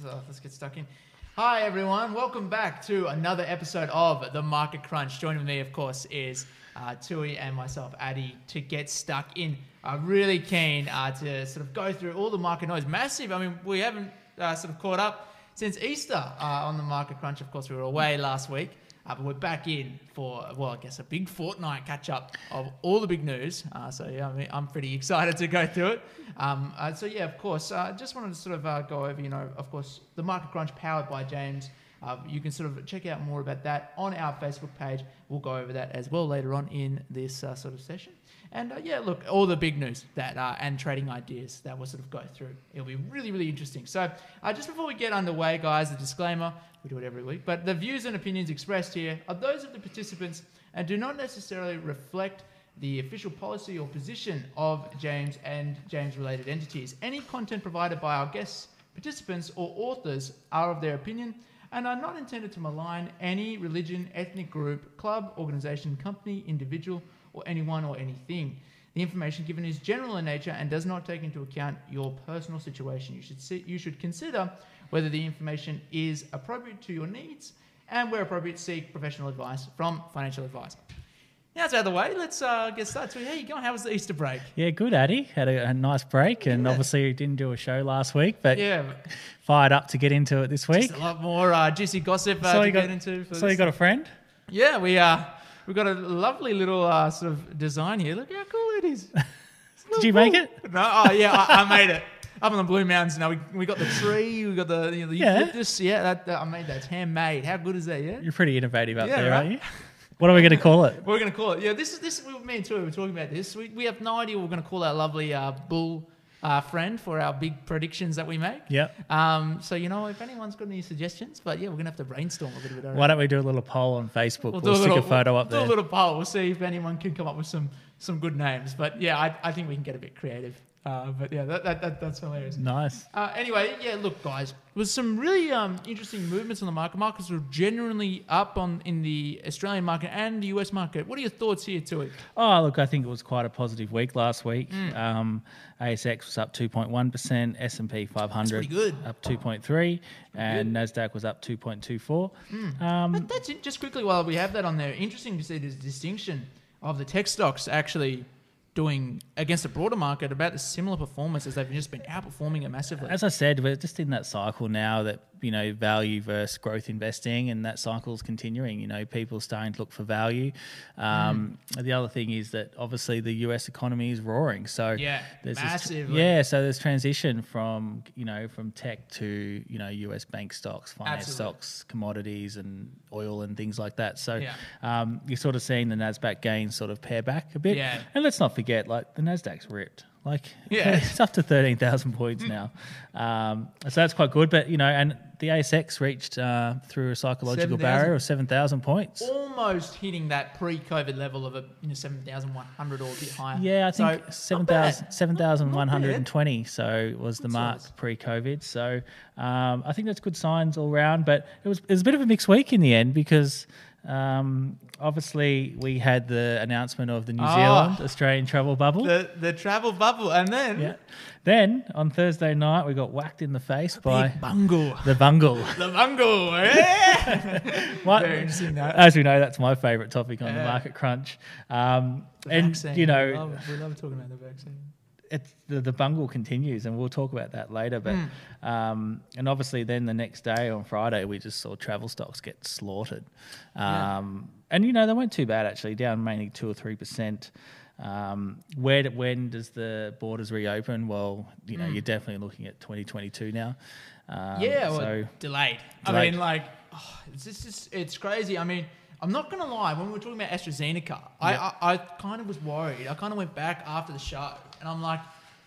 So let's get stuck in. Hi, everyone. Welcome back to another episode of The Market Crunch. Joining me, of course, is uh, Tui and myself, Adi, to get stuck in. I'm really keen uh, to sort of go through all the market noise. Massive. I mean, we haven't uh, sort of caught up since Easter uh, on The Market Crunch. Of course, we were away last week. Uh, but we're back in for, well, I guess a big fortnight catch up of all the big news. Uh, so, yeah, I mean, I'm pretty excited to go through it. Um, uh, so, yeah, of course, I just wanted to sort of uh, go over, you know, of course, the Market Crunch powered by James. Uh, you can sort of check out more about that on our Facebook page. We'll go over that as well later on in this uh, sort of session. And uh, yeah, look, all the big news that uh, and trading ideas that we'll sort of go through. It'll be really, really interesting. So, uh, just before we get underway, guys, the disclaimer we do it every week, but the views and opinions expressed here are those of the participants and do not necessarily reflect the official policy or position of James and James related entities. Any content provided by our guests, participants, or authors are of their opinion and are not intended to malign any religion, ethnic group, club, organization, company, individual, or anyone or anything. The information given is general in nature and does not take into account your personal situation. You should see, you should consider whether the information is appropriate to your needs and where appropriate seek professional advice from financial advisor. Now it's out of the way. Let's uh, get started. So, how you going? How was the Easter break? Yeah, good, Adi. Had a, a nice break, and Yeah. obviously didn't do a show last week, but Yeah, fired up to get into it this week. just a lot more uh, juicy gossip uh, So to got, get into. For so this you got a friend? Yeah, we uh we got a lovely little uh, sort of design here. Look how cool it is. Did you make it? No, oh yeah, I, I made it. Up on the Blue Mountains now. We, we got the tree, we got the you know, the Yeah. eucalyptus. Yeah, that, that- I made that. It's handmade. How good is that? Yeah. You're pretty innovative up Yeah, there, right? aren't you? What are we going to call it? We're gonna call it? Yeah, this is this. We, me and Tui were talking about this. We, we have no idea what we're gonna call our lovely uh, bull uh, friend for our big predictions that we make. Yep. Um. So you know, if anyone's got any suggestions, but yeah, we're gonna have to brainstorm a little bit. Why don't we do a little poll on Facebook? We'll, do stick a photo up we'll there. Do a little poll. We'll see if anyone can come up with some some good names. But yeah, I, I think we can get a bit creative. Uh, but yeah, that, that, that that's hilarious. Nice. Uh, anyway, yeah, look, guys, there was some really um, interesting movements on the market. Markets were generally up on in the Australian market and the US market. What are your thoughts here, Tui? Oh, look, I think it was quite a positive week last week. Mm. Um, ASX was up 2.1%, S&P 500 good. up 2.3, and Nasdaq was up 2.24. Mm. Um, But that's it. Just quickly, while we have that on there, interesting to see this distinction of the tech stocks actually doing against the broader market about the similar performance as they've just been outperforming it massively. As I said, we're just in that cycle now that you know value versus growth investing, and that cycle's continuing. You know, people starting to look for value. Um, Mm. The other thing is that obviously the U.S. economy is roaring, so Yeah, there's this- massively. yeah, so there's transition from you know from tech to you know U.S. bank stocks, finance Absolutely. stocks, commodities, and oil and things like that. So Yeah. um, you're sort of seeing the Nasdaq gains sort of pare back a bit. Yeah. And let's not forget, like the Nasdaq's ripped. Like Yeah. it's up to thirteen thousand points now, um, so that's quite good. But you know, and the ASX reached uh, through a psychological 7,000. barrier of seven thousand points. almost hitting that pre-COVID level of a you know seven thousand one hundred or a bit higher. Yeah, I So, think 7,000 bad. 7,120 so was the mark size. pre-COVID. So um, I think that's good signs all round. But it was it was a bit of a mixed week in the end because um, obviously we had the announcement of the New Oh. Zealand Australian travel bubble. the the travel bubble, and then yeah. Then on Thursday night we got whacked in the face by big bungle, the bungle. the bungle. Yeah. Very interesting. That. As we know, that's my favourite topic on the market crunch. Um, The and vaccine. you we know, love, we love talking about the vaccine. it's the, the bungle continues, and we'll talk about that later. But Hmm. um, and obviously, then the next day on Friday, we just saw travel stocks get slaughtered. Yeah. And you know they weren't too bad actually, down mainly two or three percent. Um, where when does the borders reopen? Well, you know you're definitely looking at 2022 now. Um, yeah, well, so delayed. I mean, like, oh, it's just, it's, it's crazy. I mean, I'm not gonna lie. When we were talking about AstraZeneca, I, I, I kind of was worried. I kind of went back after the show, and I'm like,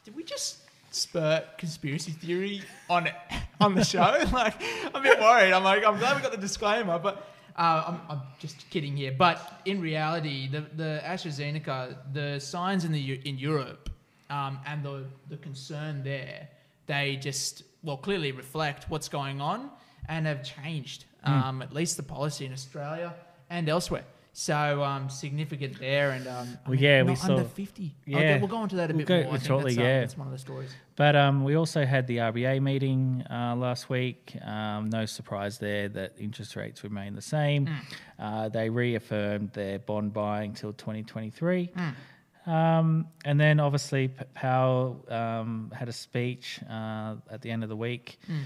did we just spur conspiracy theory on on the show? like, I'm a bit worried. I'm like, I'm glad we got the disclaimer, but. Uh, I'm, I'm just kidding here, but in reality, the, the AstraZeneca, the signs in the in Europe, um, and the the concern there, they just well clearly reflect what's going on and have changed um, at least the policy in Australia and elsewhere. So um, significant there, and um, Well, yeah, we saw- under fifty. yeah. okay, we'll go on to that a We'll bit more. Shortly, that's, um, yeah. that's one of the stories. But um, we also had the RBA meeting uh, last week. Um, no surprise there that interest rates remain the same. Mm. Uh, they reaffirmed their bond buying till 2023. Mm. Um, and then obviously Powell um, had a speech uh, at the end of the week. Mm.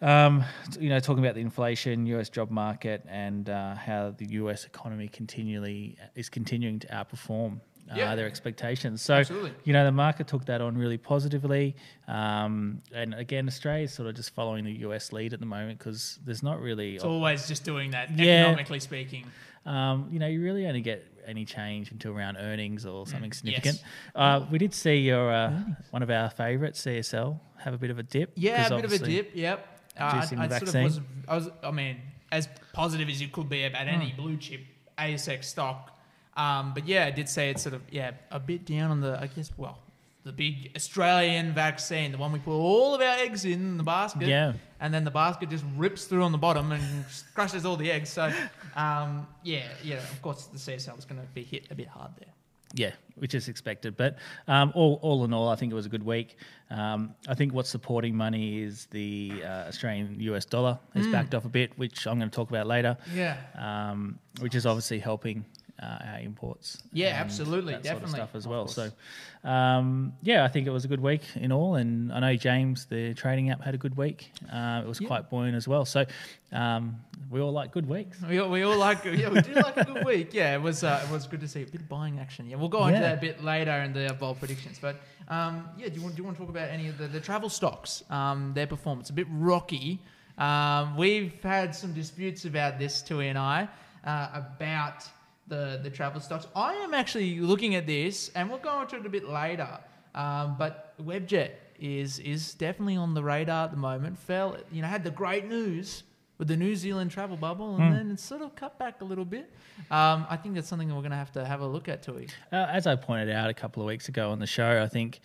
Um, you know, talking about the inflation, U.S. job market, and uh, how the U.S. economy continually is continuing to outperform uh, Yeah. their expectations. So, Absolutely. you know, the market took that on really positively. Um, and again, Australia is sort of just following the US lead at the moment because there's not really, It's always just doing that, Yeah. economically speaking. um, you know, you really only get any change until around earnings or something significant. Mm, yes. Uh, we did see your uh, one of our favourites, CSL, have a bit of a dip. Yeah, a bit of a dip. Yep. Uh, I, Producing the I sort of was, I was. I mean, as positive as you could be about any Hmm. blue chip ASX stock. Um, but yeah, I did say it's sort of yeah a bit down on the I guess well the big Australian vaccine, the one we put all of our eggs in the basket. Yeah. And then the basket just rips through on the bottom and crushes all the eggs. So, um, yeah, yeah. Of course, the CSL was going to be hit a bit hard there. Yeah, which is expected. But um, all, all in all, I think it was a good week. Um, I think what's supporting money is the uh, Australian US dollar has Mm. backed off a bit, which I'm going to talk about later, Yeah. um, which is obviously helping uh, our imports. Yeah, absolutely, that sort of definitely, stuff as of well. course. So, um, yeah, I think it was a good week in all, and I know James, the trading app, had a good week. Uh, it was Yeah. quite buoyant as well. So, um, we all like good weeks. We all, we all like yeah we do like a good week yeah it was uh, it was good to see a bit of buying action yeah we'll go into Yeah. that a bit later in the bold predictions but um, yeah do you want do you want to talk about any of the, the travel stocks um, their performance a bit rocky um, we've had some disputes about this Tui and I uh, about the the travel stocks I am actually looking at this and we'll go into it a bit later um, but Webjet is is definitely on the radar at the moment fell you know had the great news with the New Zealand travel bubble, and Hmm. then it's sort of cut back a little bit. Um, I think that's something that we're going to have to have a look at, Tui. Uh, as I pointed out a couple of weeks ago on the show, I think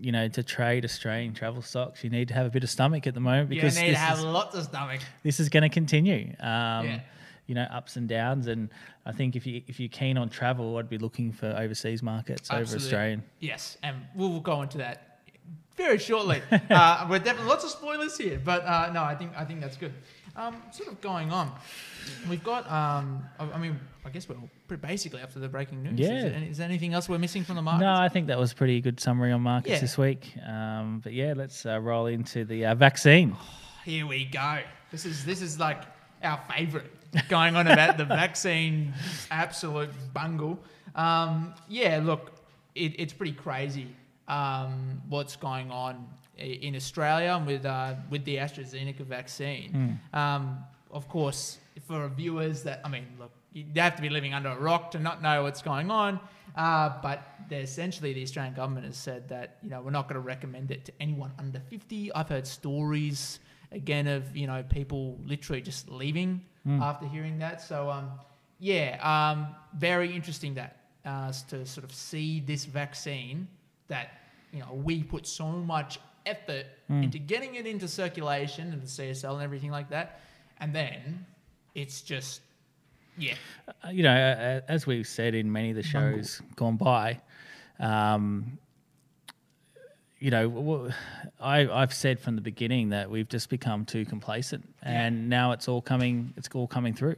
you know to trade Australian travel stocks, you need to have a bit of stomach at the moment because you need to have is, lots of stomach. this is going to continue. Um, Yeah. You know, ups and downs, and I think if you if you're keen on travel, I'd be looking for overseas markets over Absolutely. Australian. Yes, and we'll, go into that very shortly. uh, we're definitely lots of spoilers here, but uh, no, I think I think that's good. Um, sort of going on, we've got. Um, I, I mean, I guess we're pretty basically after the breaking news. Yeah. Is there, there anything else we're missing from the market? No, I think that was a pretty good summary on markets Yeah. this week. Um, but yeah, let's uh, roll into the uh, vaccine. Here we go. This is this is like our favourite going on about the vaccine absolute bungle. Um, yeah, look, it, it's pretty crazy um, what's going on in Australia with uh, with the AstraZeneca vaccine. Um, of course, for viewers that I mean, look, you have to be living under a rock to not know what's going on. Uh, but essentially, the Australian government has said that you know we're not going to recommend it to anyone under 50. I've heard stories again of you know people literally just leaving after hearing that. So um, yeah, um, very interesting that uh, to sort of see this vaccine that you know we put so much effort into getting it into circulation and the CSL and everything like that, and then it's just yeah. Uh, you know, uh, as we've said in many of the shows gone by, um, you know, I, have said from the beginning that we've just become too complacent, and now it's all coming. It's all coming through.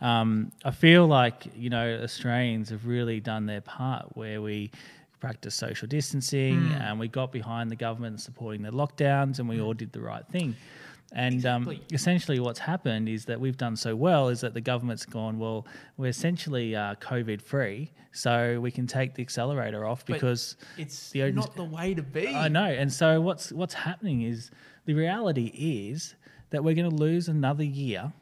Um, I feel like you know Australians have really done their part where we practice social distancing Hmm. and we got behind the government supporting the lockdowns, and we all did the right thing. And um, essentially, what's happened is that we've done so well is that the government's gone, well, we're essentially uh, COVID free, so we can take the accelerator off But because it's The not the way to be. I know. And so what's what's happening is the reality is that we're going to lose another year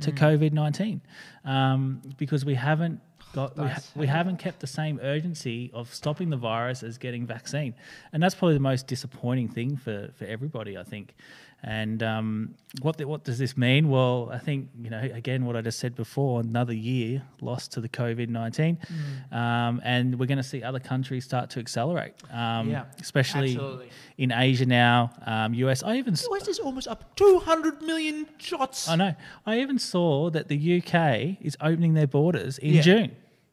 to COVID nineteen um, because we haven't got we, ha- we haven't kept the same urgency of stopping the virus as getting vaccine, and that's probably the most disappointing thing for for everybody, I think. And um, what the, what does this mean? Well, I think you know again what I just said before, another year lost to the COVID nineteen, Mm. um, and we're going to see other countries start to accelerate, um, Yeah, especially absolutely. in Asia now, um, US. I even US is almost up 200 million shots. I know I even saw that the UK is opening their borders in Yeah. June.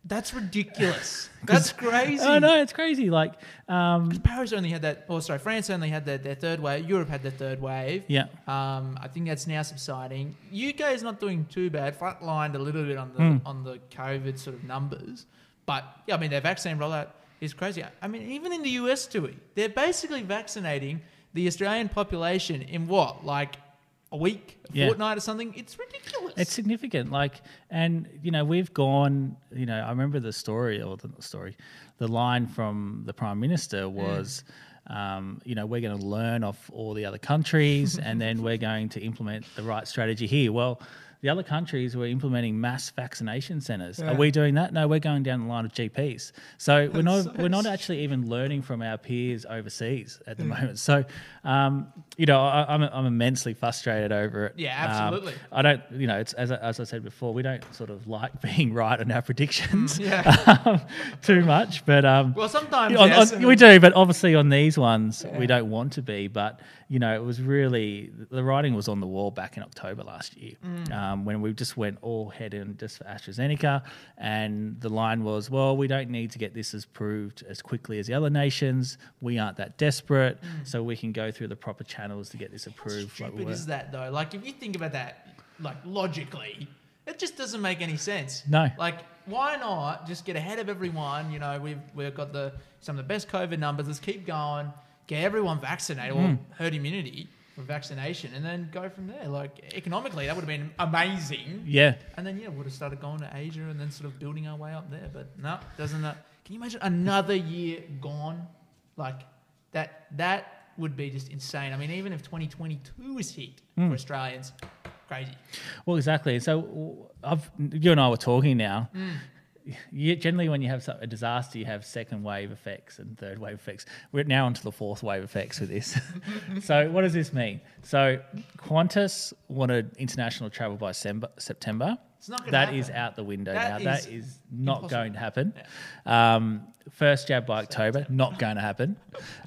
That's ridiculous. That's crazy. I know it's crazy. Like, um, Paris only had that, or sorry, France only had their, their third wave. Europe had their third wave. yeah, Um, I think that's now subsiding. UK is not doing too bad. Flatlined a little bit on the Hmm. on the COVID sort of numbers, but yeah, I mean their vaccine rollout is crazy. I mean even in the US, too, they're basically vaccinating the Australian population in what like a week, a Yeah. fortnight, or something. It's ridiculous. It's significant. Like, and you know, we've gone. You know, I remember the story or the story, the line from the prime minister was. Um, you know, we're going to learn off all the other countries, and then we're going to implement the right strategy here. Well, the other countries were implementing mass vaccination centres. Yeah. Are we doing that? No, we're going down the line of GPs. So we're not so we're not actually even learning from our peers overseas at the moment. So, um, you know, I, I'm I'm immensely frustrated over it. Yeah, Um, absolutely. I don't, you know, it's as I, as I said before, we don't sort of like being right on our predictions yeah. um, too much, but um, Well, sometimes on- yes, on- we do. But obviously, on these ones, Yeah. we don't want to be. But you know, it was really the writing was on the wall back in October last year Mm. Um, when we just went all head in just for AstraZeneca, and the line was, well, we don't need to get this as proved as quickly as the other nations. We aren't that desperate, so we can go through the proper channels to get this Mm. How approved. like we stupid were. is that though? Like if you think about that, like logically, it just doesn't make any sense. No. Like why not just get ahead of everyone? You know, we've we've got the some of the best COVID numbers. Let's keep going. Get everyone vaccinated Mm. or herd immunity for vaccination, and then go from there. Like economically, that would have been amazing. Yeah. And then yeah, would have started going to Asia and then sort of building our way up there. But no, doesn't. that? can you imagine another year gone? Like that. That would be just insane. I mean, even if 2022 is hit Hmm. for Australians, crazy. Well, exactly. So I've, you and I were talking now. You, generally, when you have a disaster, you have second wave effects and third wave effects. We're now onto the fourth wave effects with this. so, what does this mean? So, Qantas wanted international travel by September. It's not That happen. is out the window That now. is that is not impossible. going to happen. Um, first jab by October, not going to happen.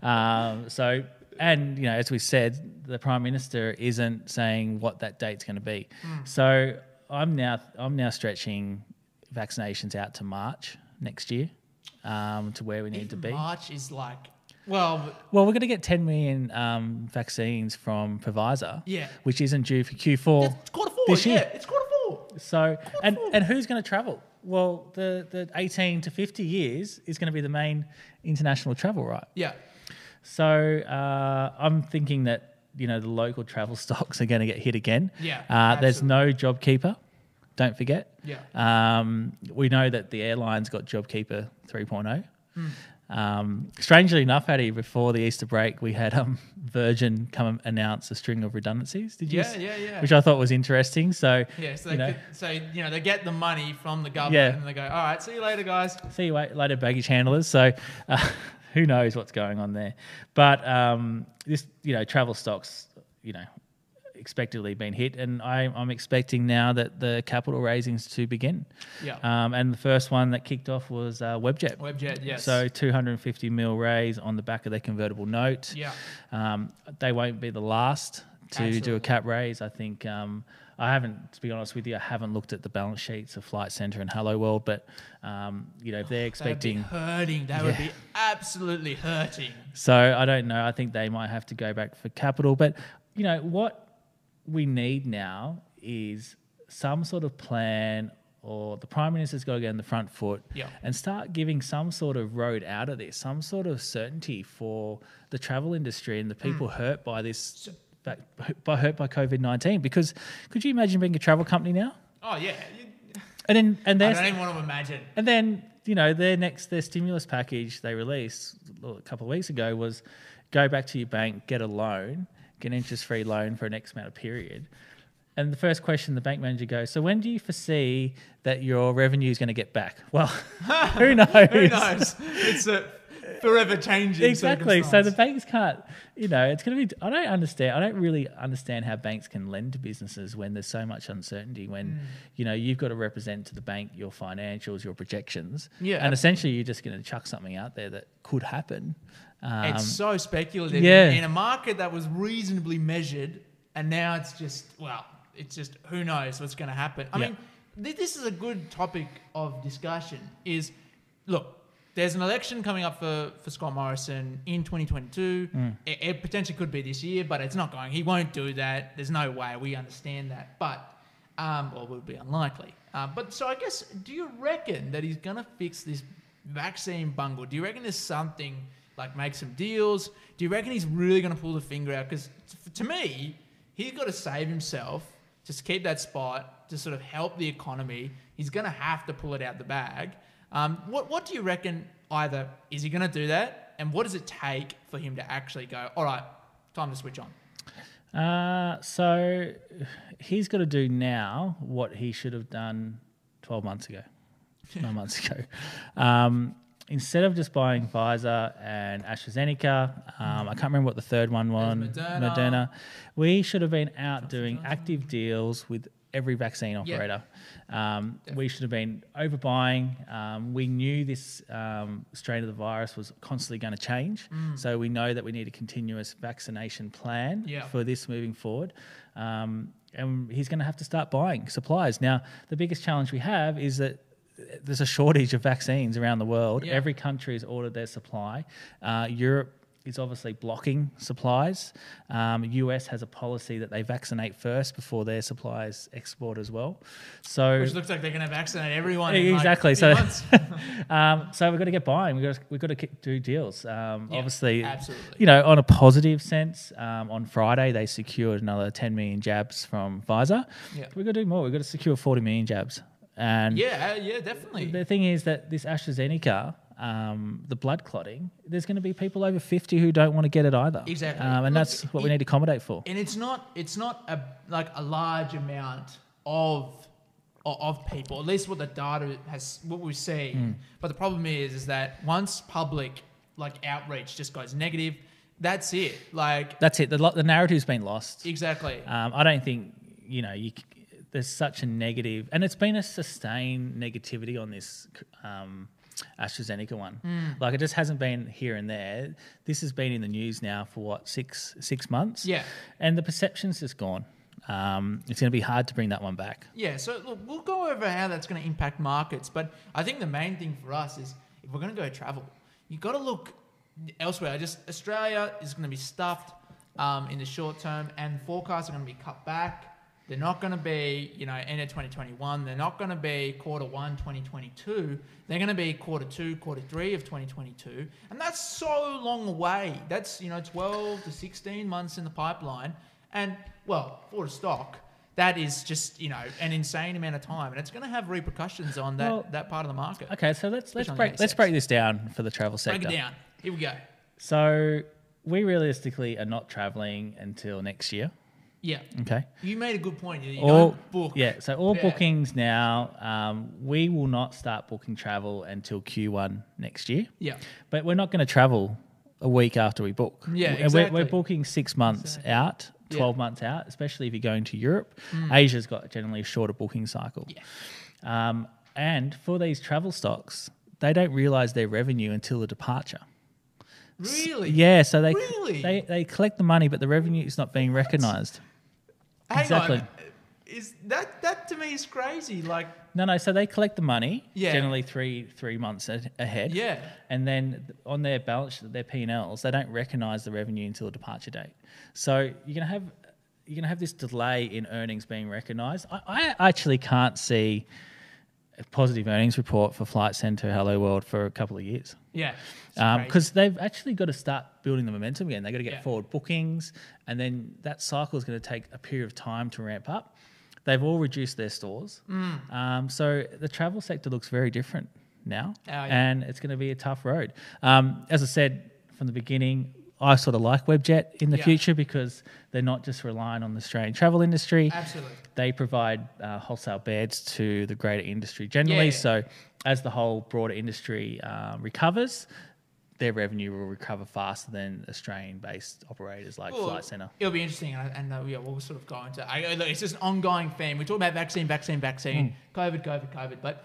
Um, so, and you know, as we said, the prime minister isn't saying what that date's going to be. Hmm. So, I'm now I'm now stretching vaccinations out to March next year um, to where we need to be. March is like, well, Well, we're going to get 10 million um, vaccines from Pfizer, Yeah. which isn't due for Q4. it's quarter four. This yeah, year. it's quarter four. So, and, and who's going to travel? Well, the, the 18 to 50 years is going to be the main international travel, right? Yeah. So uh, I'm thinking that, you know, the local travel stocks are going to get hit again. Yeah, Uh, there's no JobKeeper, don't forget. Yeah. Um, we know that the airlines got JobKeeper 3.0. Hmm. Um, strangely enough, Adi, before the Easter break, we had um, Virgin come and announce a string of redundancies. Did you? Yeah, yeah, yeah. Which I thought was interesting. So, Yeah, so you they, know, could, so you know they get the money from the government Yeah. and they go, all right, see you later, guys. see you later, baggage handlers. So, uh, who knows what's going on there? But um, this, you know, travel stocks, you know, expectedly been hit, and I, I'm expecting now that the capital raisings to begin. Yeah. Um, and the first one that kicked off was uh, Webjet. Webjet, yes. So 250 mil raise on the back of their convertible note. yeah, Um, they won't be the last to do a cap raise. I think um, I haven't, to be honest with you, I haven't looked at the balance sheets of Flight Centre and Hello World, but um, you know if they're be expecting, hurting. They would be absolutely hurting. so I don't know. I think they might have to go back for capital. But you know what we need now is some sort of plan. Or the prime minister's got to get on the front foot Yeah. and start giving some sort of road out of this, some sort of certainty for the travel industry and the people Hmm. hurt by this, by, by hurt by COVID nineteen. Because could you imagine being a travel company now? Oh yeah, And then and I don't even want to imagine. and then you know their next their stimulus package they released a couple of weeks ago was go back to your bank, get a loan, an interest free loan for an X amount of period. And the first question the bank manager goes, So when do you foresee that your revenue is going to get back? Well, who knows? Who knows? It's a forever changing. Exactly. So the banks can't, you know, it's going to be. I don't understand. I don't really understand how banks can lend to businesses when there's so much uncertainty. When Mm. you know you've got to represent to the bank your financials, your projections, Yeah. and essentially you're just going to chuck something out there that could happen. Um, it's so speculative yeah. in a market that was reasonably measured, and now it's just well, it's just who knows what's going to happen. I Yeah. mean, th- this is a good topic of discussion. Is look, there's an election coming up for, for Scott Morrison in 2022. Mm. It, it potentially could be this year, but it's not going. He won't do that. There's no way. We understand that, but um, or would be unlikely. Uh, but so I guess, do you reckon that he's going to fix this vaccine bungle? Do you reckon there's something like make some deals? Do you reckon he's really going to pull the finger out? Because to me, he's got to save himself, just keep that spot, to sort of help the economy. He's going to have to pull it out the bag. Um, what What do you reckon? Either is he going to do that, and what does it take for him to actually go? All right, time to switch on. Uh, so he's got to do now what he should have done 12 months ago, nine months ago. Um, instead of just buying Pfizer and AstraZeneca, um, I can't remember what the third one was, Moderna. Moderna. we should have been out doing active deals with every vaccine operator. Um, we should have been overbuying. Um, we knew this um, strain of the virus was constantly going to change. So we know that we need a continuous vaccination plan Yeah. for this moving forward. Um, and he's going to have to start buying supplies. Now, the biggest challenge we have is that there's a shortage of vaccines around the world. Yeah. Every country has ordered their supply. Uh, Europe is obviously blocking supplies. Um, US has a policy that they vaccinate first before their supplies export as well. So Which looks like they're going to vaccinate everyone. in, like, Exactly, a so- um, so we've got to get buying. We've got to, we've got to do deals. Um, Yeah, obviously, absolutely. you know, on a positive sense, um, on Friday they secured another 10 million jabs from Pfizer. Yeah. We've got to do more. We've got to secure 40 million jabs. And yeah, yeah, definitely. the thing is that this AstraZeneca, um, the blood clotting, there's going to be people over 50 who don't want to get it either. Exactly. Um, and Look, that's what we need to accommodate for. and it's not it's not a like a large amount of of, people. At least what the data has what we see. Hmm. But the problem is is that once public like outreach just goes negative, that's it. Like That's it. The, the narrative's been lost. exactly. Um, I don't think you know you. There's such a negative, and it's been a sustained negativity on this um, AstraZeneca one. Hmm. Like it just hasn't been here and there. This has been in the news now for what six six months. Yeah. and the perception's just gone. Um, it's going to be hard to bring that one back. Yeah, so look, we'll go over how that's going to impact markets, but I think the main thing for us is if we're going to go travel, you've got to look elsewhere. I just Australia is going to be stuffed um, in the short term, and forecasts are going to be cut back. They're not going to be, you know, end of 2021. They're not going to be quarter one 2022. They're going to be quarter two, quarter three of 2022, and that's so long away. That's you know 12 to 16 months in the pipeline, and well, for the stock that is just you know an insane amount of time, and it's going to have repercussions on that Well, that part of the market. Okay, so let's let's break let's break this down for the travel sector. Break it down. Here we go. So we realistically are not traveling until next year. Yeah, Okay. you made a good point. You all book. yeah so all Yeah. bookings now um, we will not start booking travel until q1 next year Yeah. but we're not going to travel a week after we book Yeah, And we're, exactly. we're booking six months out Yeah. 12 months out especially if you're going to europe asia's got generally a shorter booking cycle Yeah. um, and for these travel stocks they don't realize their revenue until the departure Really? yeah so they Really? they, they collect the money but the revenue is not being recognized Hang Exactly. on. Is that that to me is crazy? Like, No, no. So they collect the money Yeah. generally three three months a- ahead. yeah, And then on their balance sheet, their P and Ls, they don't recognise the revenue until the departure date. So you're gonna have you're gonna have this delay in earnings being recognised. I, I actually can't see a positive earnings report for Flight Centre, Hello World for a couple of years yeah. Because um, they've actually got to start building the momentum again. They've got to get Yeah. forward bookings, and then that cycle is going to take a period of time to ramp up. They've all reduced their stores, Mm. um, so the travel sector looks very different now, Oh, yeah. and it's going to be a tough road. Um, as I said from the beginning, I sort of like Webjet in the Yeah. future because they're not just relying on the Australian travel industry. Absolutely. They provide uh, wholesale beds to the greater industry generally. Yeah. So as the whole broader industry um, recovers, their revenue will recover faster than Australian-based operators like Well, Flight Centre. It'll be interesting, and, and uh, yeah, we'll sort of go into. I, look, it's just an ongoing theme. We talk about vaccine, vaccine, vaccine, Hmm. COVID, COVID, COVID, but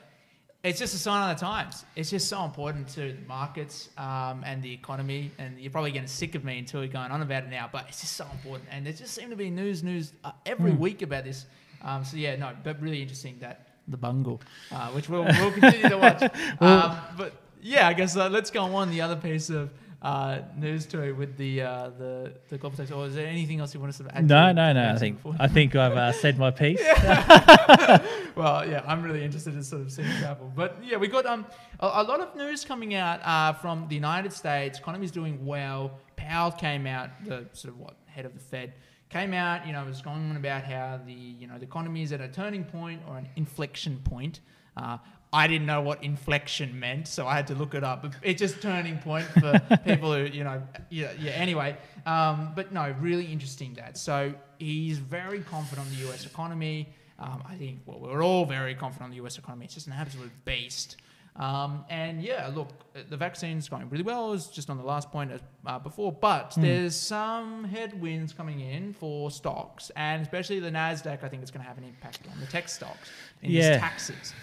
it's just a sign of the times. It's just so important to the markets um, and the economy, and you're probably getting sick of me until we're going on about it now. But it's just so important, and there just seem to be news, news uh, every Hmm. week about this. Um, so yeah, no, but really interesting that the bungle, uh, which we'll, we'll continue to watch. um, but yeah, I guess uh, let's go on the other piece of uh, news story with the uh, the the global tax. Or is there anything else you want to add? No, no, no. I think before? I think I've uh, said my piece. well, yeah, I'm really interested in sort of seeing travel. But yeah, we got um a, a lot of news coming out uh, from the United States. Economy's doing well. Powell came out, the sort of what head of the Fed came out. You know, was going on about how the you know the economy is at a turning point or an inflection point. Uh, I didn't know what inflection meant, so I had to look it up. It's just turning point for people who, you know, yeah. yeah anyway, um, but no, really interesting that. So he's very confident on the U.S. economy. Um, I think well, we're all very confident on the U.S. economy. It's just an absolute beast. Um, and yeah, look, the vaccine's going really well. It's just on the last point uh, before, but there's some headwinds coming in for stocks, and especially the Nasdaq. I think it's going to have an impact on the tech stocks in Yeah. these taxes.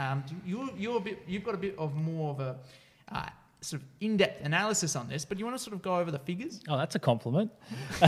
Um, you, you're a bit, you've got a bit of more of a uh, sort of in-depth analysis on this, but you want to sort of go over the figures? Oh, that's a compliment.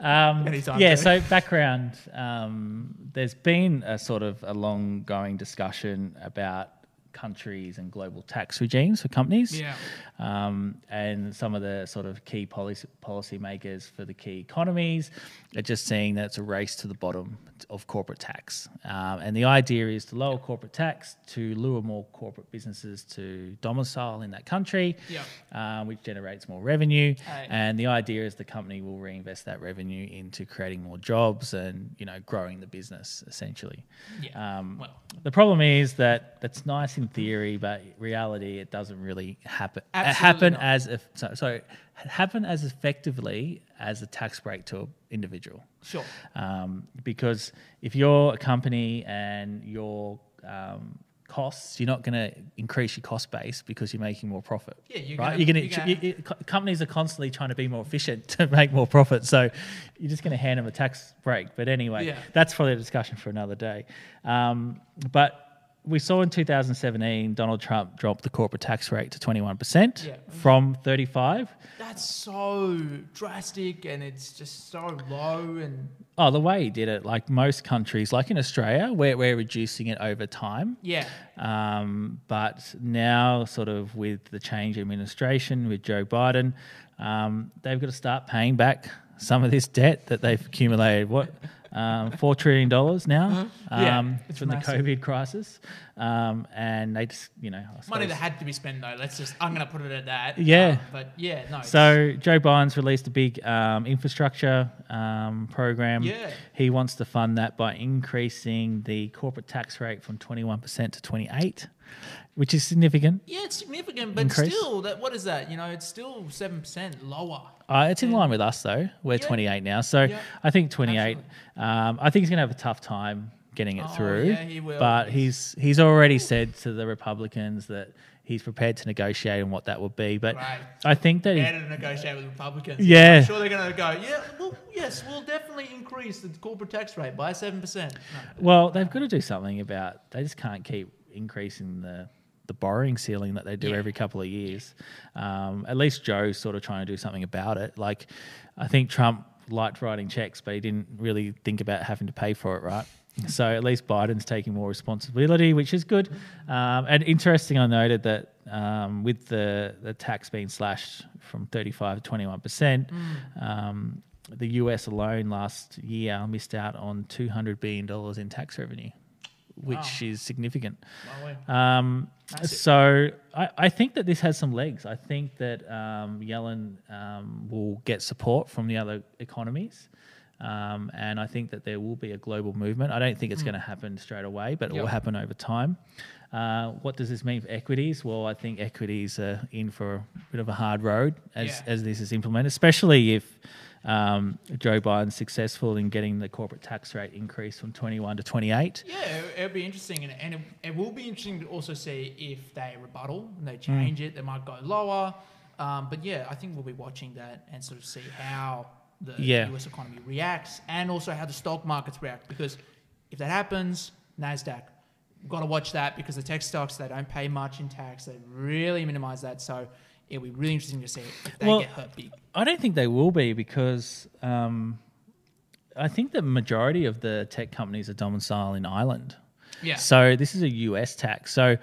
um, Anytime, yeah. Tony. So background. Um, there's been a sort of a long going discussion about countries and global tax regimes for companies. Yeah. Um, and some of the sort of key policy policymakers for the key economies are just seeing that it's a race to the bottom of corporate tax. Um, and the idea is to lower corporate tax to lure more corporate businesses to domicile in that country, Yeah. um, which generates more revenue. And the idea is the company will reinvest that revenue into creating more jobs and you know growing the business essentially. Yeah. Um, well, the problem is that that's nice in theory, but reality it doesn't really happen. Absolutely happen not. as if so, so happen as effectively as a tax break to an individual. sure. Um, because if you're a company and your um, costs, you're not going to increase your cost base because you're making more profit. Yeah, you're right. gonna- you're going to. gonna- You, you, co- companies are constantly trying to be more efficient to make more profit, so you're just going to hand them a tax break. But anyway, Yeah. that's probably a discussion for another day. Um, but we saw in 2017 Donald Trump dropped the corporate tax rate to 21% Yeah. from 35. That's so drastic, and it's just so low, and Oh, the way he did it, like most countries, like in Australia, we're, we're reducing it over time. yeah, Um, but now, sort of with the change in administration with Joe Biden, um, they've got to start paying back some of this debt that they've accumulated. What um, four trillion dollars now Uh-huh. Yeah, um, it's from massive. the COVID crisis, um, and they just you know money that had to be spent though. Let's just, I'm going to put it at that. Yeah. Um, but yeah, no. So Joe Biden's released a big um, infrastructure um, program. Yeah. He wants to fund that by increasing the corporate tax rate from 21% to 28, which is significant. yeah, it's significant, but Increase. still, that what is that? You know, it's still seven percent lower. Uh, it's in line with us though. We're Yeah. 28 now, so Yeah. I think 28. Um, I think he's going to have a tough time getting it Oh, through. yeah, he will. But he's he's already said to the Republicans that he's prepared to negotiate on what that would be. But Right. I think that he, Better to negotiate with Republicans. Yeah. I'm sure they're going to go. Yeah, well, yes, we'll definitely increase the corporate tax rate by seven percent. Well, they've got to do something about. They just can't keep increasing the the borrowing ceiling that they do Yeah. every couple of years. Um, at least Joe's sort of trying to do something about it. Like, I think Trump liked writing checks, but he didn't really think about having to pay for it, right? So at least Biden's taking more responsibility, which is good. Um, and interesting, I noted that um, with the, the tax being slashed from 35 to 21%, um, the US alone last year missed out on $200 billion in tax revenue, which Wow. is significant. Um, so I, I think that this has some legs. I think that um, Yellen um, will get support from the other economies. Um, and I think that there will be a global movement. I don't think it's going to happen straight away, but it will Hmm. Happen over time. Uh, what does this mean for equities? Well, I think equities are in for bit of a hard road as Yeah. as this is implemented, especially if um, Joe Biden's successful in getting the corporate tax rate increased from 21 to 28. Yeah, it- it'll be interesting, and, and it, it will be interesting to also see if they rebuttal and they Hmm. change it. They might go lower, um, but yeah, I think we'll be watching that and sort of see how the Yeah. U.S. economy reacts, and also how the stock markets react. Because if that happens, Nasdaq, got to watch that because the tech stocks they don't pay much in tax. They really minimize that, so it'll be really interesting to see if they Well, get hurt big. I don't think they will be because um, I think the majority of the tech companies are domiciled in Ireland. Yeah. So this is a US tax. So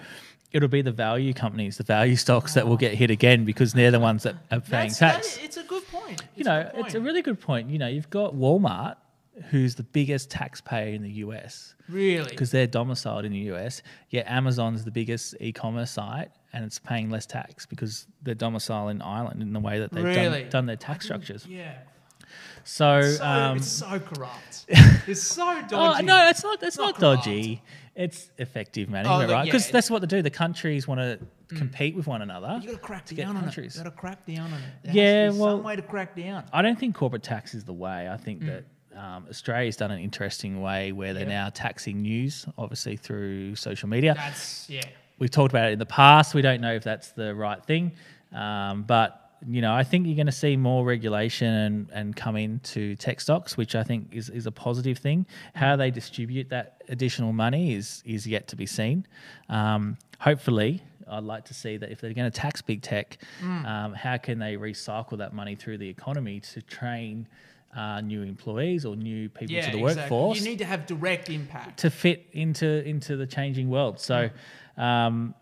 it'll be the value companies, the value stocks that will get hit again because they're the ones that are paying That's, tax. that- it's a good point. you It's know, a it's a really good point. You know, you've got Walmart, who's the biggest taxpayer in the US really because they're domiciled in the US. Yet Amazon's the biggest e-commerce site, and it's paying less tax because they're domiciled in Ireland in the way that they've really done, done their tax structures. Yeah. So, so, um, it's so corrupt. it's so oh, dodgy. no, it's not. It's Not not, dodgy. It's effective management, look, right? Because it- that's what they do. The countries want to compete with one another. You got to crack down on it. You got to crack down on it. There Yeah, has to be well- some way to crack down. I don't think corporate tax is the way. I think that um, Australia's done an interesting way where they're Yeah. now taxing news, obviously through social media. That's yeah. We've talked about it in the past. We don't know if that's the right thing, um, but you know, I think you're going to see more regulation and, and come into tech stocks, which I think is, is a positive thing. How they distribute that additional money is is yet to be seen. Um, hopefully, I'd like to see that if they're going to tax big tech, Mm. um, how can they recycle that money through the economy to train uh, new employees or new people Yeah, to the exactly. workforce? You need to have direct impact. to fit into into the changing world. So, um,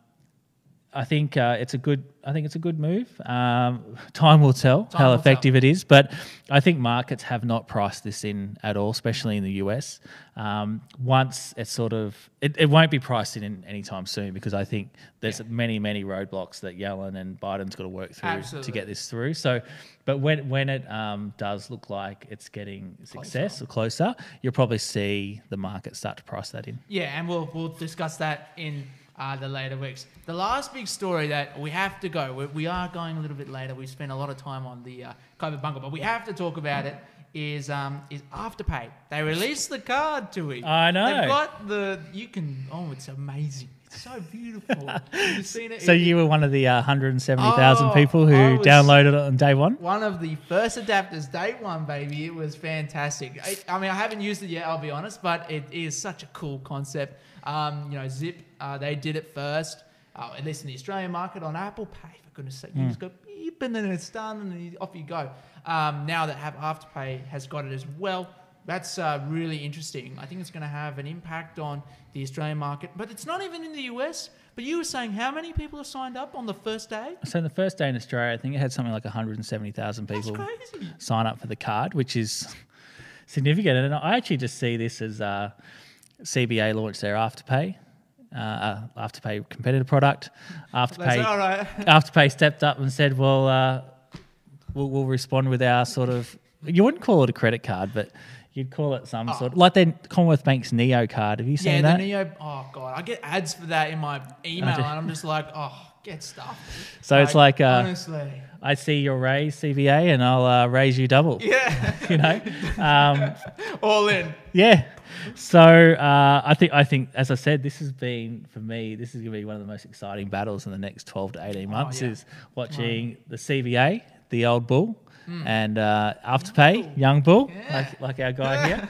I think uh, it's a good. I think it's a good move. Um, time will tell Time how will effective it is, but I think markets have not priced this in at all, especially in the US. Um, once it's sort of, it, it won't be priced in, anytime soon because I think there's Yeah. many many roadblocks that Yellen and Biden's got to work through Absolutely. to get this through. So, but when when it um, does look like it's getting success or closer, you'll probably see the market start to price that in. Yeah, and we'll we'll discuss that in uh, the later weeks. The last big story that we have to go. We, we are going a little bit later. We spent a lot of time on the uh, COVID bungle, but we have to talk about it. Is um is Afterpay? They released the card to it. I know. They've got the. You can. Oh, it's amazing. It's so beautiful. You've seen it. So you were one of the uh, 170,000 Oh, people who downloaded it on day one. one of the first adapters, day one, baby. It was fantastic. I, I mean, I haven't used it yet, I'll be honest, but it is such a cool concept. Um, you know, Zip, uh, they did it first, uh, at least in the Australian market on Apple Pay. For goodness sake, you just go beep and then it's done and you- off you go. Um, now that Have Afterpay has got it as well, that's uh, really interesting. I think it's going to have an impact on the Australian market, but it's not even in the US. But you were saying how many people have signed up on the first day? So the first day in Australia, I think it had something like 170,000 people sign up for the card, which is significant. And I actually just see this as uh, CBA launched their Afterpay, uh, uh, Afterpay competitor product. Afterpay, right. Afterpay stepped up and said, "Well, uh, we'll, we'll respond with our sort of. You wouldn't call it a credit card, but you'd call it some sort of, like their Commonwealth Bank's Neo card. Have you seen Yeah, that? the Neo. Oh god, I get ads for that in my email, and I'm just like, oh, get stuff. So it's like, uh, honestly, I see your raise CBA, and I'll uh, raise you double. yeah, You know, um, all in. yeah. So uh, I think I think as I said, this has been for me. This is going to be one of the most exciting battles in the next twelve to eighteen months. yeah. Is watching the CBA, the old bull, and uh, Afterpay, young bull, Yeah. like like our guy here,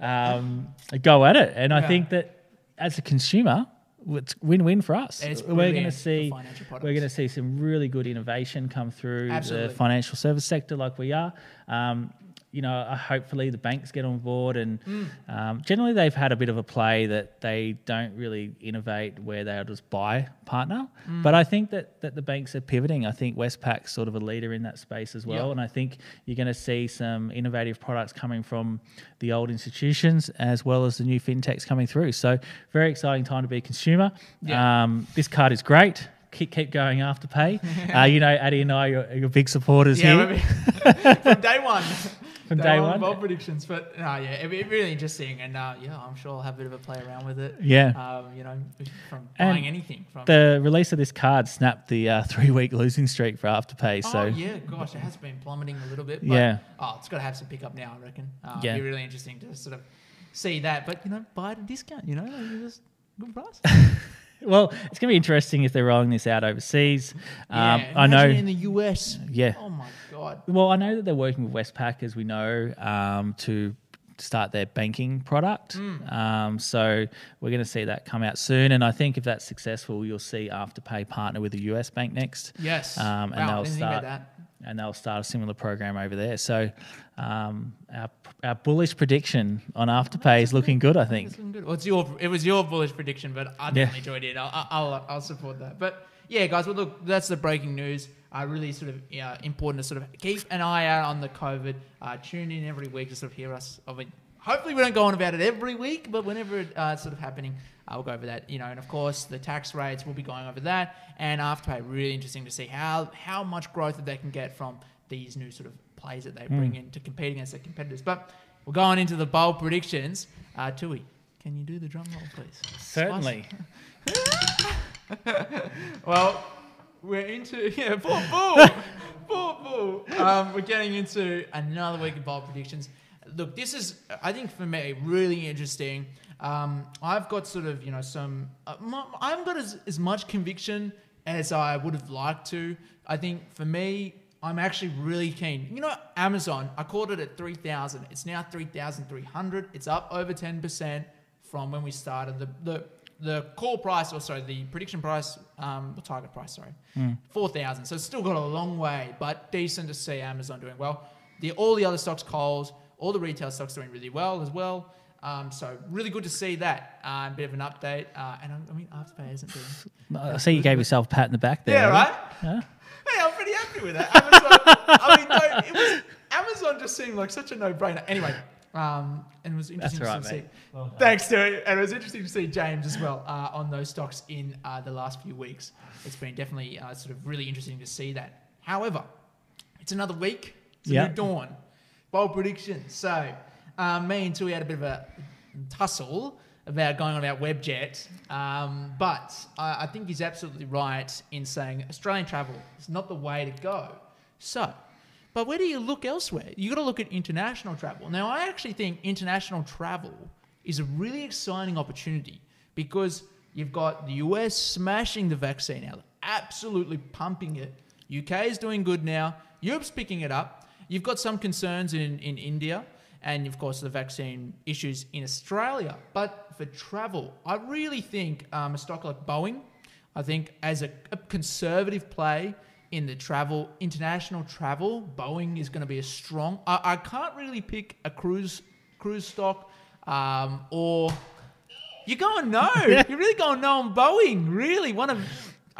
um, go at it. And I think that as a consumer, it's win-win for us. It's we're going to see we're going to see some really good innovation come through Absolutely. the financial service sector, like we are. Um, you know, uh, hopefully the banks get on board, and Mm. um, generally they've had a bit of a play that they don't really innovate where they'll just buy partner. Mm. But I think that that the banks are pivoting. I think Westpac's sort of a leader in that space as well, Yeah. and I think you're going to see some innovative products coming from the old institutions as well as the new fintechs coming through. So very exciting time to be a consumer. Um, this card is great. Keep, keep going Afterpay. uh, you know, Adi and I are, are big supporters Yeah, here. from day one. From day one. bold predictions, but no, yeah, it, it really interesting, and uh, yeah, I'm sure I'll have a bit of a play around with it. Yeah. Um, you know, from And buying anything from. The release of this card snapped the uh, three week losing streak for Afterpay. oh So yeah, gosh, it has been plummeting a little bit. But, Yeah. Oh, it's got to have some pickup now, I reckon. Uh, Yeah. It'd be really interesting to sort of see that, but you know, buy at a discount. You know, like, just good price. well, it's going to be interesting if they're rolling this out overseas. Um, yeah, I know. in the US. Yeah. Oh my god. Well, I know that they're working with Westpac, as we know, um, to start their banking product. Hmm. Um, so we're going to see that come out soon. And I think if that's successful, you'll see Afterpay partner with a US bank next. Yes. Um, and wow, they'll didn't think about start that. and they'll start a similar program over there. So um, our, our bullish prediction on Afterpay is looking good, I think. Looking good. Well, it's your it was your bullish prediction, but I Yeah. definitely enjoyed it. I'll, I'll I'll support that. But yeah, guys, well look, that's the breaking news. Uh, really sort of uh, important to sort of keep an eye out on the COVID. Uh, tune in every week to sort of hear us. I mean, hopefully we don't go on about it every week, but whenever it's uh, sort of happening, uh, we'll go over that. You know, and of course the tax rates, we'll be going over that. And Afterpay, really interesting to see how how much growth that they can get from these new sort of plays that they bring in to compete against their competitors. But we're going into the bold predictions. Uh, Tui, can you do the drum roll, please? Certainly. Well, we're into yeah, poor bull. Um, we're getting into another week of bold predictions. Look, this is I think for me really interesting. Um, I've got sort of you know some uh, my, I haven't got as, as much conviction as I would have liked to. I think for me, I'm actually really keen. You know, Amazon. I called it at three thousand. It's now three thousand three hundred. It's up over ten percent from when we started. The the the call price, or sorry, the prediction price, um, the target price, sorry, four thousand. So it's still got a long way, but decent to see Amazon doing well. The all the other stocks, Coles, all the retail stocks doing really well as well. Um, so really good to see that. Uh, a bit of an update, uh, and I, I mean Afterpay isn't doing. I see you gave yourself a pat in the back there. Yeah, right. Yeah. Hey, I'm pretty happy with that. Amazon, I mean, no, it was Amazon just seemed like such a no-brainer. Anyway, um, and it was interesting That's to right, see. mate. Thanks to it, and it was interesting to see James as well uh, on those stocks in uh, the last few weeks. It's been definitely uh, sort of really interesting to see that. However, it's another week. It's a Yeah. new dawn. Bold predictions. So, um, me and Tui had a bit of a tussle about going on about Webjet, um, but I, I think he's absolutely right in saying Australian travel is not the way to go. So, but where do you look elsewhere? You got to look at international travel. Now, I actually think international travel is a really exciting opportunity because you've got the US smashing the vaccine out, absolutely pumping it. UK is doing good now. Europe's picking it up. You've got some concerns in, in India and, of course, the vaccine issues in Australia. But for travel, I really think um, a stock like Boeing, I think as a, a conservative play in the travel, international travel, Boeing is going to be a strong. I, I can't really pick a cruise cruise stock um, or you're going no. You're really going no on Boeing. Really, one of.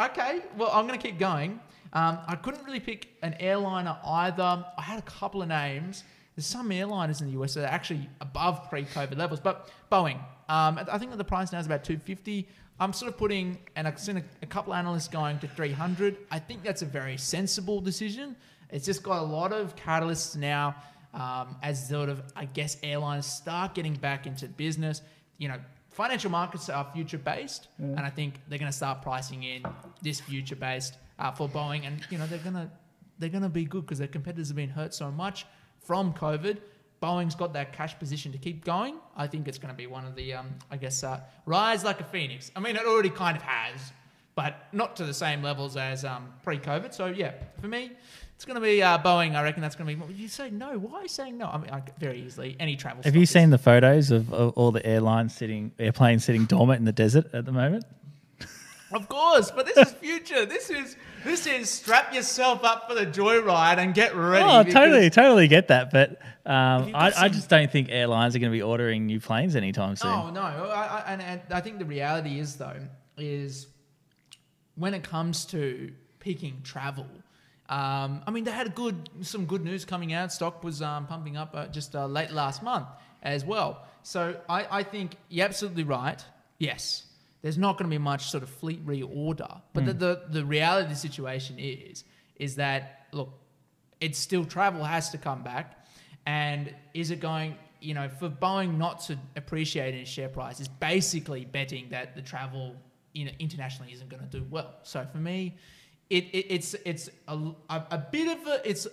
Okay, well, I'm going to keep going. Um, I couldn't really pick an airliner either. I had a couple of names. There's some airliners in the US that are actually above pre-COVID levels, but Boeing. Um, I think that the price now is about 250. I'm sort of putting, and I've seen a, a couple of analysts going to 300. I think that's a very sensible decision. It's just got a lot of catalysts now um, as sort of, I guess, airlines start getting back into business. You know, financial markets are future based, and I think they're going to start pricing in this future based uh, for Boeing, and you know they're gonna they're gonna be good because their competitors have been hurt so much from COVID. Boeing's got that cash position to keep going. I think it's going to be one of the, um, I guess, uh, rise like a phoenix. I mean, it already kind of has, but not to the same levels as um, pre-COVID. So yeah, for me, it's going to be uh, Boeing. I reckon that's going to be. You say no. Why are you saying no? I mean, I, very easily any travel. Have you is- seen the photos of, of all the airlines sitting, airplanes sitting dormant in the desert at the moment? Of course, but this is future. This is this is strap yourself up for the joyride and get ready. Oh, totally, totally get that. But um, I, I just don't think airlines are going to be ordering new planes anytime soon. Oh no, I, I, and, and I think the reality is though is when it comes to picking travel. Um, I mean, they had good some good news coming out. Stock was um, pumping up uh, just uh, late last month as well. So I, I think you're absolutely right. Yes, there's not going to be much sort of fleet reorder, but the, hmm. the the reality of the situation is is that look, it's still travel has to come back. And is it going, you know, for Boeing not to appreciate its share price is basically betting that the travel you know, internationally isn't going to do well. So for me, it, it it's it's a, a, a bit of a it's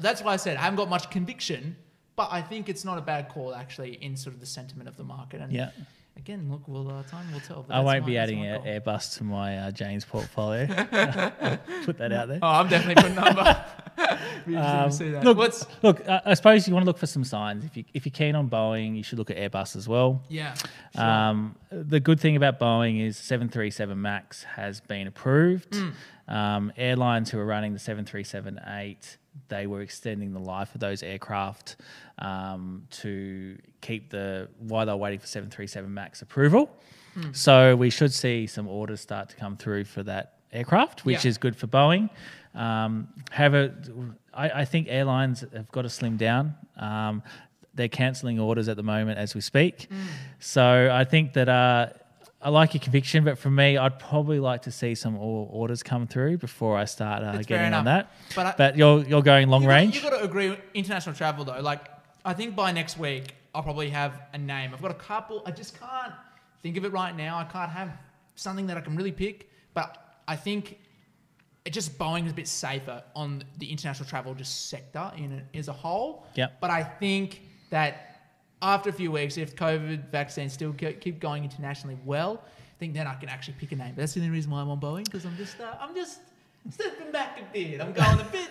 that's why I said I haven't got much conviction, but I think it's not a bad call actually in sort of the sentiment of the market. And Yeah. Again, look, well, uh, time will tell. but I won't be adding my a. Airbus to my uh, James portfolio. Put that out there. Oh, I'm definitely putting number. Um, look, What's look. Uh, I suppose you want to look for some signs. If you if you're keen on Boeing, you should look at Airbus as well. yeah, sure. Um, the good thing about Boeing is 737 Max has been approved. Hmm. Um, airlines who are running the 737-8, they were extending the life of those aircraft um, to keep the while they're waiting for 737 Max approval. Hmm. So we should see some orders start to come through for that aircraft, which Yeah. is good for Boeing. Um, however, I, I think airlines have got to slim down. Um, they're cancelling orders at the moment as we speak. Hmm. So I think that uh, I like your conviction, but for me, I'd probably like to see some orders come through before I start uh, getting on that. But I- But you're you're going long you range. You've got to agree. with International travel though, like I think by next week I'll probably have a name. I've got a couple. I just can't think of it right now. I can't have something that I can really pick. But I think it just Boeing is a bit safer on the international travel just sector in a, as a whole. Yep. But I think that after a few weeks, if COVID vaccines still keep going internationally well, I think then I can actually pick a name. But that's the only reason why I'm on Boeing because I'm just uh, I'm just stepping back a bit. I'm going a bit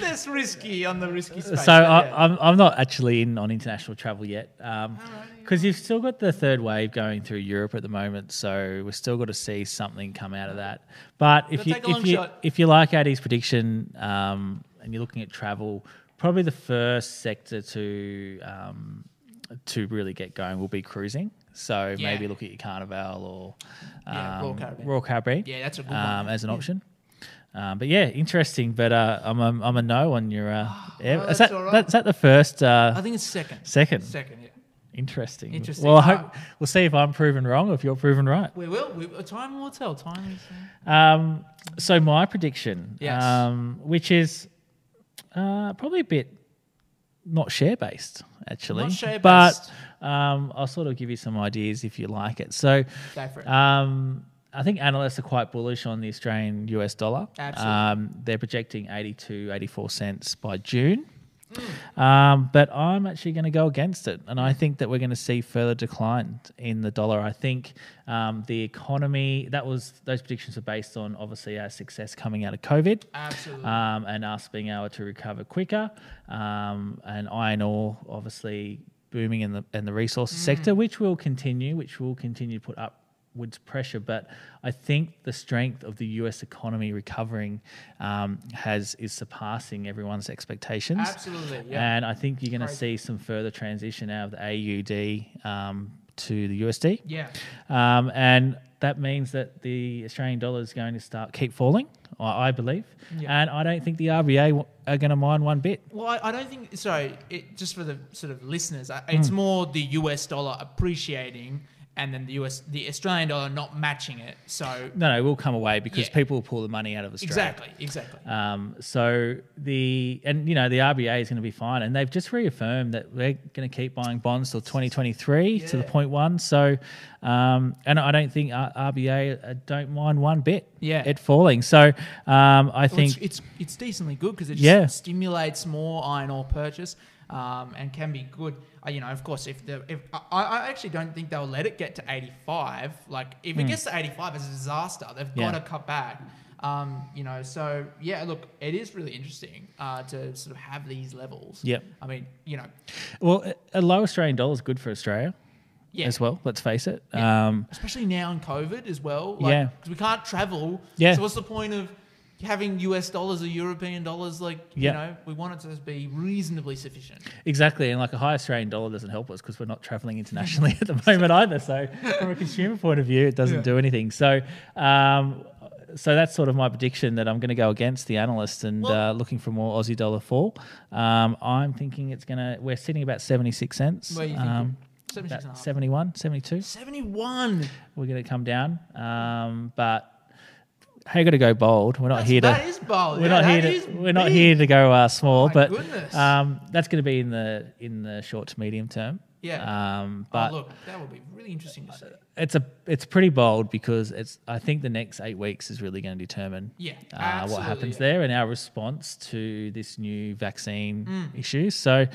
less risky on the risky space. so I, yeah. I'm I'm not actually in on international travel yet, because Alright. you've still got the third wave going through Europe at the moment. So we've still got to see something come out of that. But if you if you shot. if you like Adi's prediction um, and you're looking at travel, probably the first sector to um, to really get going will be cruising. So Yeah. maybe look at your Carnival or Yeah, um, Royal Caribbean. Royal Caribbean. Yeah, that's a good um, one. as an Yeah. option. Um, but yeah, interesting. But uh, I'm, a, I'm a no on your. Uh, yeah, Oh, is that, right. that- is that the first? Uh, I think it's second. second. Second, yeah. Interesting. Interesting. Well, I hope, Uh, we'll see if I'm proven wrong or if you're proven right. We will. We, time will tell. Time is. Uh, Um, so my prediction, Yes. um, which is uh, probably a bit not share based, actually, Not share-based. but um, I'll sort of give you some ideas if you like it. So. go for it. Um, I think analysts are quite bullish on the Australian US dollar. Absolutely. Um, they're projecting 82, 84 cents by June. Um, but I'm actually going to go against it. And I think that we're going to see further decline in the dollar. I think um, the economy, that was, those predictions are based on obviously our success coming out of COVID Absolutely. um, and us being able to recover quicker. Um, and iron ore, obviously, booming in the in the resources sector, which will continue, which will continue to put upwards pressure. But I think the strength of the U.S. economy recovering um, has is surpassing everyone's expectations. Absolutely. Yeah. And I think you're going to see some further transition out of the AUD um, to the USD. yeah. Um, and that means that the Australian dollar is going to start keep falling, I, believe. Yeah. And I don't think the RBA w- are going to mind one bit. Well, I, I don't think. Sorry, it, just for the sort of listeners, I- Hmm. it's more the US dollar appreciating, and then the US, the Australian dollar not matching it. So No, no, we'll come away because Yeah. people will pull the money out of Australia. exactly, exactly. Um, so the and you know the RBA is going to be fine, and they've just reaffirmed that they're going to keep buying bonds till 2023 to the point one. So, um, and I don't think RBA uh, don't mind one bit. Yeah. it falling. So um, I Well, think it's, it's it's decently good because it just Yeah. stimulates more iron ore purchase um, and can be good. Uh, you know, of course, if the if I, I actually don't think they'll let it get to 85. Like if it gets to 85, it's a disaster. They've Hmm. Yeah. got to cut back. Um, you know, so yeah, look, it is really interesting uh, to sort of have these levels. Yeah, I mean, you know, well, a- a low Australian dollar is good for Australia yeah. as well. Let's face it. Yeah. Um, especially now in COVID as well. Like, Yeah. because we can't travel. Yeah. So what's the point of having US dollars or European dollars? Like, Yeah. you know, we want it to be reasonably sufficient. Exactly, and like a high Australian dollar doesn't help us because we're not traveling internationally at the moment either. So, from a consumer point of view, it doesn't Yeah. do anything. So, um, so that's sort of my prediction that I'm going to go against the analyst and Well- uh, looking for more Aussie dollar fall. Um, I'm thinking it's going to. We're sitting about 76 cents. Where are you um, 76 and a half. 71, 72. 71. We're going to come down, um, but Hey, got to go bold. We're not That's- here to. that is bold. We're Yeah, not here to. We're not here to go uh, small, My but goodness. um, that's going to be in the in the short to medium term. Yeah. Um, Oh, but look, that would be really interesting to see. it's a it's pretty bold because it's. I think the next eight weeks is really going to determine Yeah, uh, what happens yeah. there and our response to this new vaccine Mm. issue. So,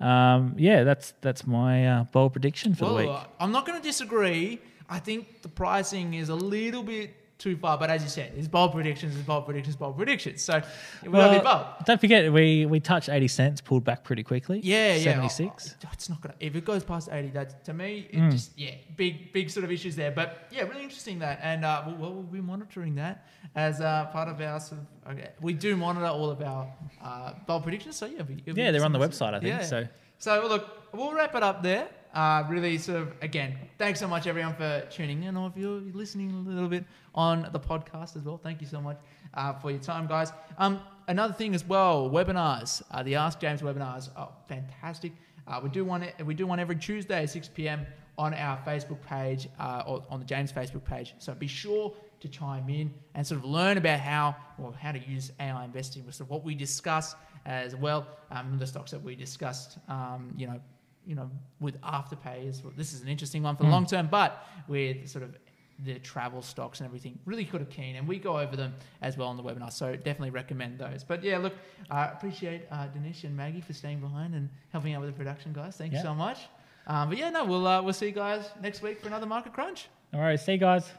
um, yeah, that's that's my uh, bold prediction for the week. uh, I'm not going to disagree. I think the pricing is a little bit too far, but as you said, it's bold predictions, it's bold predictions, bold predictions. So we got to be bold. don't forget we we touched eighty cents, pulled back pretty quickly. Yeah, yeah. seventy six. It's not gonna. If it goes past eighty, that to me, it Mm. just yeah, big big sort of issues there. But yeah, really interesting that, and uh, we'll, we'll be monitoring that as uh, part of our sort of. Okay, we do monitor all of our uh, bold predictions. So yeah, it'll be- it'll Yeah, they're on the website, I think. Yeah. So So well, look, we'll wrap it up there. Uh, really, sort of again, thanks so much everyone for tuning in, or if you're listening a little bit on the podcast as well. Thank you so much uh, for your time, guys. Um, another thing as well, webinars. Uh, the Ask James webinars are fantastic. Uh, we do one. We do one every Tuesday at 6 p.m. on our Facebook page uh, or on the James Facebook page. So be sure to chime in and sort of learn about how or how to use AI investing, sort of what we discuss as well. Um, the stocks that we discussed, um, you know, you know, with Afterpay as well. This is an interesting one for the Mm. long term, but with sort of the travel stocks and everything, really kind of keen, and we go over them as well on the webinar. So definitely recommend those. But yeah, look, I appreciate uh, Dinesh and Maggie for staying behind and helping out with the production, guys. Thank Yeah. you so much. Um, but yeah, no, we'll uh, we'll see you guys next week for another market crunch. all right, see you guys.